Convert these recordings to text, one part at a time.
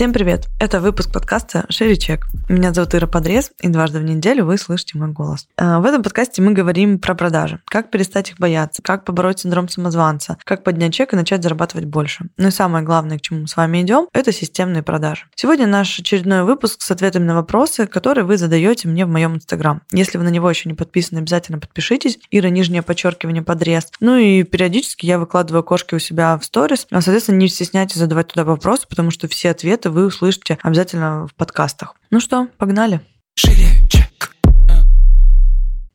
Всем привет! Это выпуск подкаста «Шире чек». Меня зовут Ира Подрез, и дважды в неделю вы слышите мой голос. А, в этом подкасте мы говорим про продажи, как перестать их бояться, как побороть синдром самозванца, как поднять чек и начать зарабатывать больше. Ну и самое главное, к чему мы с вами идем, это системные продажи. Сегодня наш очередной выпуск с ответами на вопросы, которые вы задаете мне в моем инстаграм. Если вы на него еще не подписаны, обязательно подпишитесь. Ира, нижнее подчеркивание, подрез. Ну и периодически я выкладываю кошки у себя в сторис. А, соответственно, не стесняйтесь задавать туда вопросы, потому что все ответы вы услышите обязательно в подкастах. Ну что, погнали. Шире.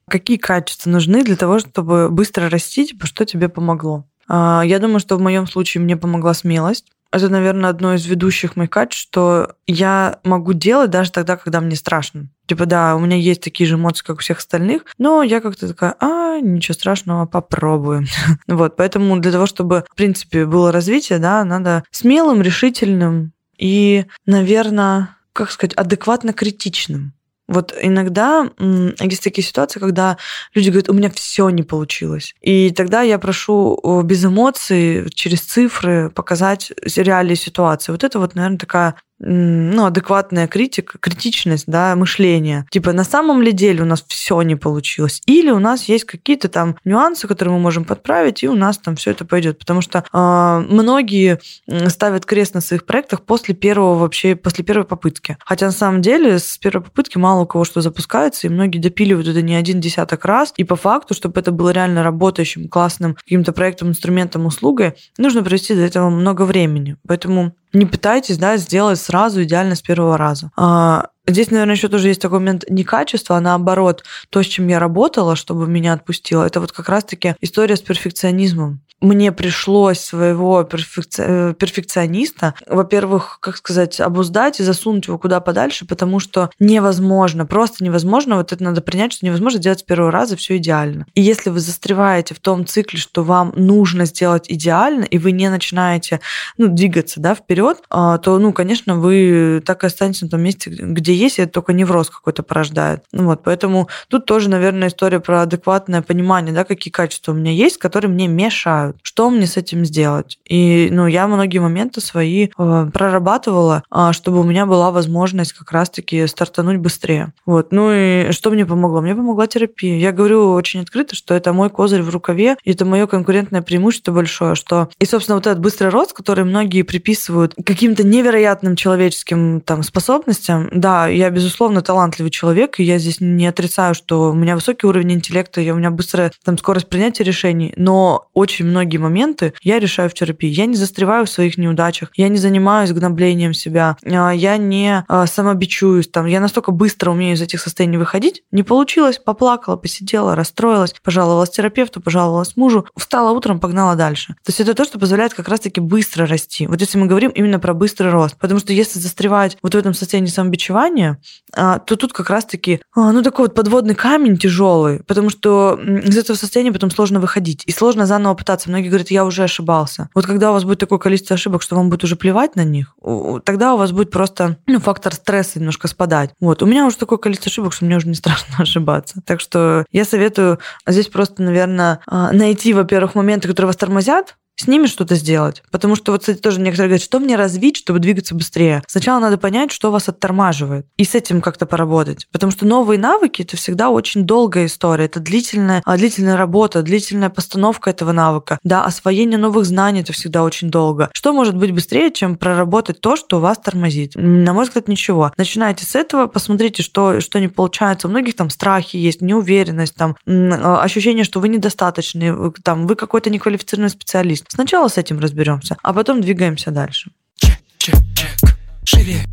Какие качества нужны для того, чтобы быстро расти, типа, что тебе помогло? А, Я думаю, что в моем случае мне помогла смелость. Это, наверное, одно из ведущих моих качеств, что я могу делать даже тогда, когда мне страшно. Типа, да, у меня есть такие же эмоции, как у всех остальных, но я как-то такая, а, ничего страшного, попробуем. вот, поэтому для того, чтобы, в принципе, было развитие, да, надо смелым, решительным, и, наверное, как сказать, адекватно критичным. Вот иногда есть такие ситуации, когда люди говорят, у меня все не получилось. И тогда я прошу без эмоций, через цифры показать реалии ситуации. Вот это вот, наверное, такая ну, адекватная критика, критичность, да, мышление. Типа, на самом ли деле у нас все не получилось? Или у нас есть какие-то там нюансы, которые мы можем подправить, и у нас там все это пойдет. Потому что э, многие ставят крест на своих проектах после первого вообще, после первой попытки. Хотя на самом деле с первой попытки мало у кого что запускается, и многие допиливают это не один десяток раз. И по факту, чтобы это было реально работающим, классным каким-то проектом, инструментом, услугой, нужно провести для этого много времени. Поэтому не пытайтесь, да, сделать сразу идеально с первого раза. А, здесь, наверное, еще тоже есть такой момент не качества, а наоборот, то, с чем я работала, чтобы меня отпустило, это вот как раз-таки история с перфекционизмом мне пришлось своего перфекци... Э, перфекциониста, во-первых, как сказать, обуздать и засунуть его куда подальше, потому что невозможно, просто невозможно, вот это надо принять, что невозможно делать с первого раза все идеально. И если вы застреваете в том цикле, что вам нужно сделать идеально, и вы не начинаете ну, двигаться да, вперед, а, то, ну, конечно, вы так и останетесь на том месте, где есть, и это только невроз какой-то порождает. Ну, вот, поэтому тут тоже, наверное, история про адекватное понимание, да, какие качества у меня есть, которые мне мешают что мне с этим сделать? И, ну, я многие моменты свои э, прорабатывала, э, чтобы у меня была возможность как раз-таки стартануть быстрее. Вот. Ну и что мне помогло? Мне помогла терапия. Я говорю очень открыто, что это мой козырь в рукаве, и это мое конкурентное преимущество большое, что... И, собственно, вот этот быстрый рост, который многие приписывают каким-то невероятным человеческим там способностям, да, я, безусловно, талантливый человек, и я здесь не отрицаю, что у меня высокий уровень интеллекта, и у меня быстрая там скорость принятия решений, но очень многие моменты я решаю в терапии. Я не застреваю в своих неудачах, я не занимаюсь гноблением себя, а, я не а, самобичуюсь, там, я настолько быстро умею из этих состояний выходить. Не получилось, поплакала, посидела, расстроилась, пожаловалась терапевту, пожаловалась мужу, встала утром, погнала дальше. То есть это то, что позволяет как раз-таки быстро расти. Вот если мы говорим именно про быстрый рост, потому что если застревать вот в этом состоянии самобичевания, а, то тут как раз-таки, ну, такой вот подводный камень тяжелый, потому что из этого состояния потом сложно выходить, и сложно заново пытаться ошибаться. Многие говорят, я уже ошибался. Вот когда у вас будет такое количество ошибок, что вам будет уже плевать на них, тогда у вас будет просто ну, фактор стресса немножко спадать. Вот. У меня уже такое количество ошибок, что мне уже не страшно ошибаться. Так что я советую здесь просто, наверное, а, найти, во-первых, моменты, которые вас тормозят, с ними что-то сделать. Потому что вот, кстати, тоже некоторые говорят, что мне развить, чтобы двигаться быстрее. Сначала надо понять, что вас оттормаживает, и с этим как-то поработать. Потому что новые навыки — это всегда очень долгая история. Это длительная, а, длительная работа, длительная постановка этого навыка. Да, освоение новых знаний — это всегда очень долго. Что может быть быстрее, чем проработать то, что вас тормозит? На мой взгляд, ничего. Начинайте с этого, посмотрите, что, что не получается. У многих там страхи есть, неуверенность, там, а, ощущение, что вы недостаточный, там, вы какой-то неквалифицированный специалист. Сначала с этим разберемся, а потом двигаемся дальше. Чек, чек, чек. Шире.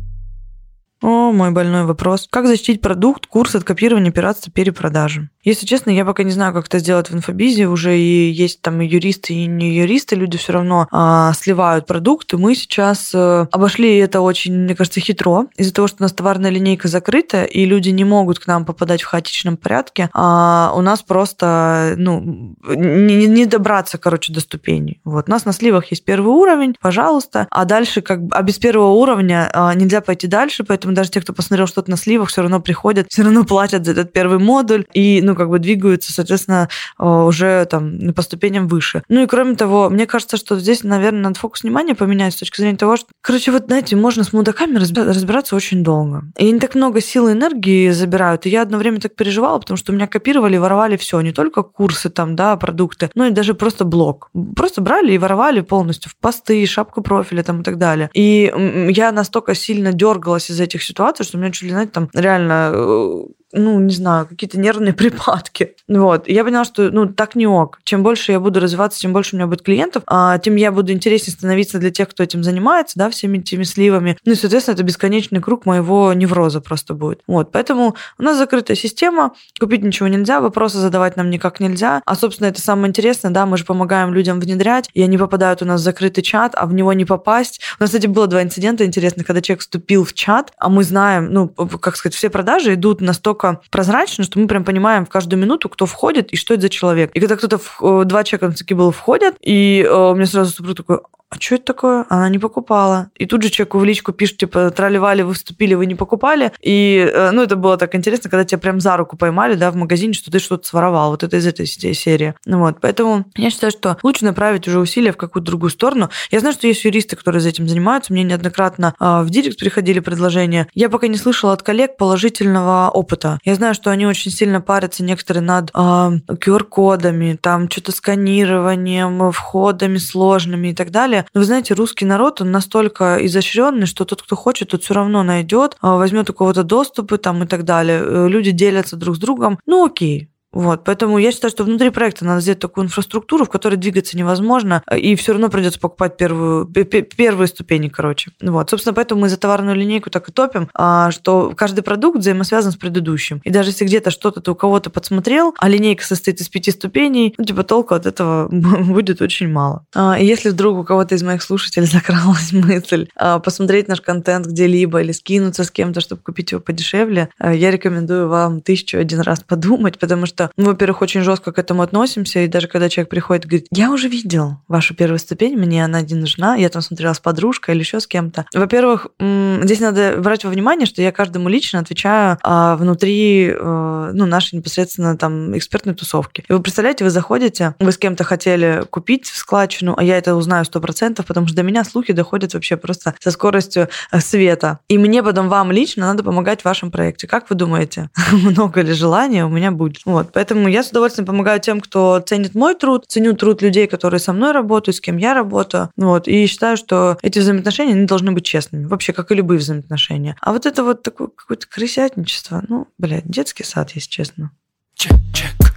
О, мой больной вопрос. Как защитить продукт, курс от копирования, пиратства, перепродажи? Если честно, я пока не знаю, как это сделать в инфобизе. Уже и есть там и юристы, и не юристы. Люди все равно а, сливают продукты. Мы сейчас а, обошли это очень, мне кажется, хитро. Из-за того, что у нас товарная линейка закрыта, и люди не могут к нам попадать в хаотичном порядке, а у нас просто ну, не, не добраться, короче, до ступеней. Вот. У нас на сливах есть первый уровень, пожалуйста. А дальше, как а без первого уровня а, нельзя пойти дальше, поэтому даже те, кто посмотрел что-то на сливах, все равно приходят, все равно платят за этот первый модуль и, ну, как бы двигаются, соответственно, э, уже там по ступеням выше. Ну и кроме того, мне кажется, что здесь, наверное, надо фокус внимания поменять с точки зрения того, что, короче, вот, знаете, можно с мудаками разбираться очень долго. И они так много сил и энергии забирают. И я одно время так переживала, потому что у меня копировали, воровали все, не только курсы там, да, продукты, но и даже просто блог. Просто брали и воровали полностью в посты, шапку профиля там и так далее. И я настолько сильно дергалась из этих ситуаций, что у меня чуть ли, знаете, там реально э, ну, не знаю, какие-то нервные припадки. Вот. Я поняла, что, ну, так не ок. Чем больше я буду развиваться, чем больше у меня будет клиентов, а, тем я буду интереснее становиться для тех, кто этим занимается, да, всеми этими сливами. Ну и, соответственно, это бесконечный круг моего невроза просто будет. Вот. Поэтому у нас закрытая система, купить ничего нельзя, вопросы задавать нам никак нельзя. А, собственно, это самое интересное, да, мы же помогаем людям внедрять, и они попадают у нас в закрытый чат, а в него не попасть. У нас, кстати, было два инцидента интересных, когда человек вступил в чат, а мы знаем, ну, как сказать, все продажи идут настолько настолько прозрачно, что мы прям понимаем в каждую минуту, кто входит и что это за человек. И когда кто-то, э, два человека таки было входят, и э, у меня сразу супруг такой, а что это такое? Она не покупала. И тут же человеку в личку пишет, типа, тролливали, вы вступили, вы не покупали. И, э, ну, это было так интересно, когда тебя прям за руку поймали, да, в магазине, что ты что-то своровал. Вот это из этой серии. Ну, вот, поэтому я считаю, что лучше направить уже усилия в какую-то другую сторону. Я знаю, что есть юристы, которые за этим занимаются. Мне неоднократно в директ приходили предложения. Я пока не слышала от коллег положительного опыта. Я знаю, что они очень сильно парятся некоторые над э, QR-кодами, там что-то сканированием, входами сложными и так далее. Вы знаете, русский народ, он настолько изощренный, что тот, кто хочет, тот все равно найдет, а, возьмет у кого-то доступы там и так далее. Э, люди делятся друг с другом. Ну окей, вот, поэтому я считаю, что внутри проекта надо сделать такую инфраструктуру, в которой двигаться невозможно, и все равно придется покупать первую, первые ступени, короче. Вот, собственно, поэтому мы за товарную линейку так и топим, а, что каждый продукт взаимосвязан с предыдущим. И даже если где-то что-то ты у кого-то подсмотрел, а линейка состоит из пяти ступеней, ну, типа, толку от этого будет очень мало. А, и если вдруг у кого-то из моих слушателей закралась мысль а, посмотреть наш контент где-либо или скинуться с кем-то, чтобы купить его подешевле, я рекомендую вам тысячу один раз подумать, потому что что мы, во-первых, очень жестко к этому относимся, и даже когда человек приходит и говорит, я уже видел вашу первую ступень, мне она не нужна, я там смотрела с подружкой или еще с кем-то. Во-первых, здесь надо брать во внимание, что я каждому лично отвечаю а, внутри э, ну, нашей непосредственно там экспертной тусовки. И вы представляете, вы заходите, вы с кем-то хотели купить складчину, а я это узнаю сто процентов, потому что до меня слухи доходят вообще просто со скоростью э, света. И мне потом вам лично надо помогать в вашем проекте. Как вы думаете, много ли желания у меня будет? Вот, Поэтому я с удовольствием помогаю тем, кто ценит мой труд, ценю труд людей, которые со мной работают, с кем я работаю. Вот, и считаю, что эти взаимоотношения они должны быть честными. Вообще, как и любые взаимоотношения. А вот это вот такое какое-то крысятничество, ну, блядь, детский сад, если честно. Чек, чек.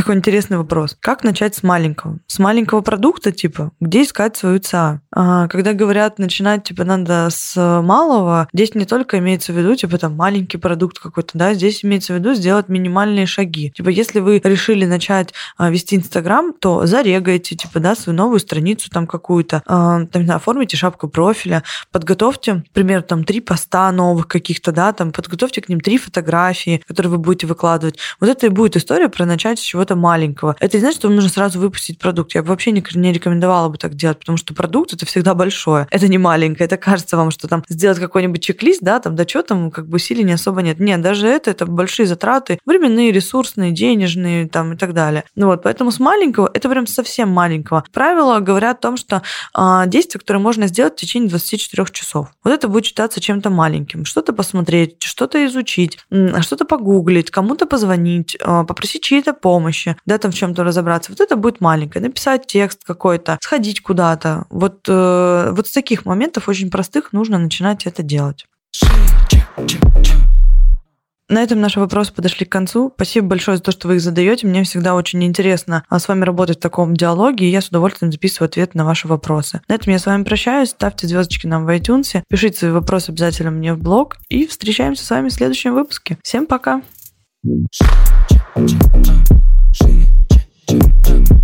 Такой интересный вопрос. Как начать с маленького? С маленького продукта, типа, где искать свою ЦА? А, когда говорят, начинать, типа, надо с малого, здесь не только имеется в виду, типа, там, маленький продукт какой-то, да, здесь имеется в виду сделать минимальные шаги. Типа, если вы решили начать а, вести Инстаграм, то зарегайте, типа, да, свою новую страницу там какую-то, а, там, оформите шапку профиля, подготовьте, например, там, три поста новых каких-то, да, там, подготовьте к ним три фотографии, которые вы будете выкладывать. Вот это и будет история про начать с чего-то чего-то маленького. Это не значит, что вам нужно сразу выпустить продукт. Я бы вообще не, не рекомендовала бы так делать, потому что продукт это всегда большое. Это не маленькое. Это кажется вам, что там сделать какой-нибудь чек-лист, да, там, да что там, как бы усилий не особо нет. Нет, даже это, это большие затраты, временные, ресурсные, денежные, там, и так далее. Ну вот, поэтому с маленького, это прям совсем маленького. Правила говорят о том, что а, действия, которые можно сделать в течение 24 часов. Вот это будет считаться чем-то маленьким. Что-то посмотреть, что-то изучить, что-то погуглить, кому-то позвонить, а, попросить чьей-то помощи, помощи, да, там в чем-то разобраться. Вот это будет маленькое. Написать текст какой-то, сходить куда-то. Вот, э, вот с таких моментов очень простых нужно начинать это делать. На этом наши вопросы подошли к концу. Спасибо большое за то, что вы их задаете. Мне всегда очень интересно а, с вами работать в таком диалоге, и я с удовольствием записываю ответ на ваши вопросы. На этом я с вами прощаюсь. Ставьте звездочки нам в iTunes, пишите свои вопросы обязательно мне в блог, и встречаемся с вами в следующем выпуске. Всем пока! Check. Shake it, jim, jim.